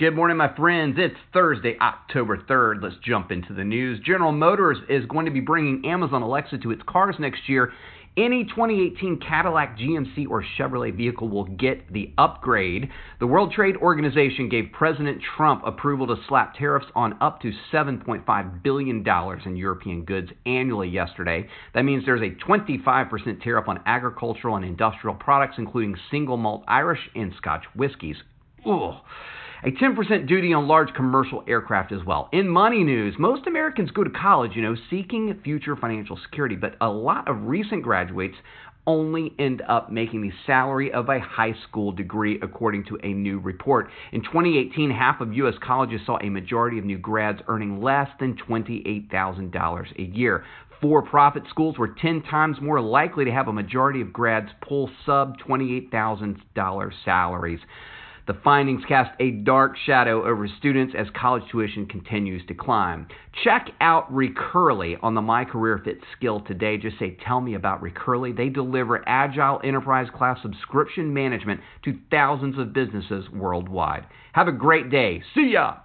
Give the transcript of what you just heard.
Good morning, my friends. It's Thursday, October 3rd. Let's jump into the news. General Motors is going to be bringing Amazon Alexa to its cars next year. Any 2018 Cadillac, GMC, or Chevrolet vehicle will get the upgrade. The World Trade Organization gave President Trump approval to slap tariffs on up to $7.5 billion in European goods annually yesterday. That means there's a 25% tariff on agricultural and industrial products, including single malt Irish and Scotch whiskies. Ugh a 10% duty on large commercial aircraft as well. In money news, most Americans go to college, you know, seeking future financial security, but a lot of recent graduates only end up making the salary of a high school degree, according to a new report. In 2018, half of U.S. colleges saw a majority of new grads earning less than $28,000 a year. For profit schools were 10 times more likely to have a majority of grads pull sub $28,000 salaries. The findings cast a dark shadow over students as college tuition continues to climb. Check out Recurly on the My Career Fit skill today. Just say, Tell me about Recurly. They deliver agile enterprise class subscription management to thousands of businesses worldwide. Have a great day. See ya!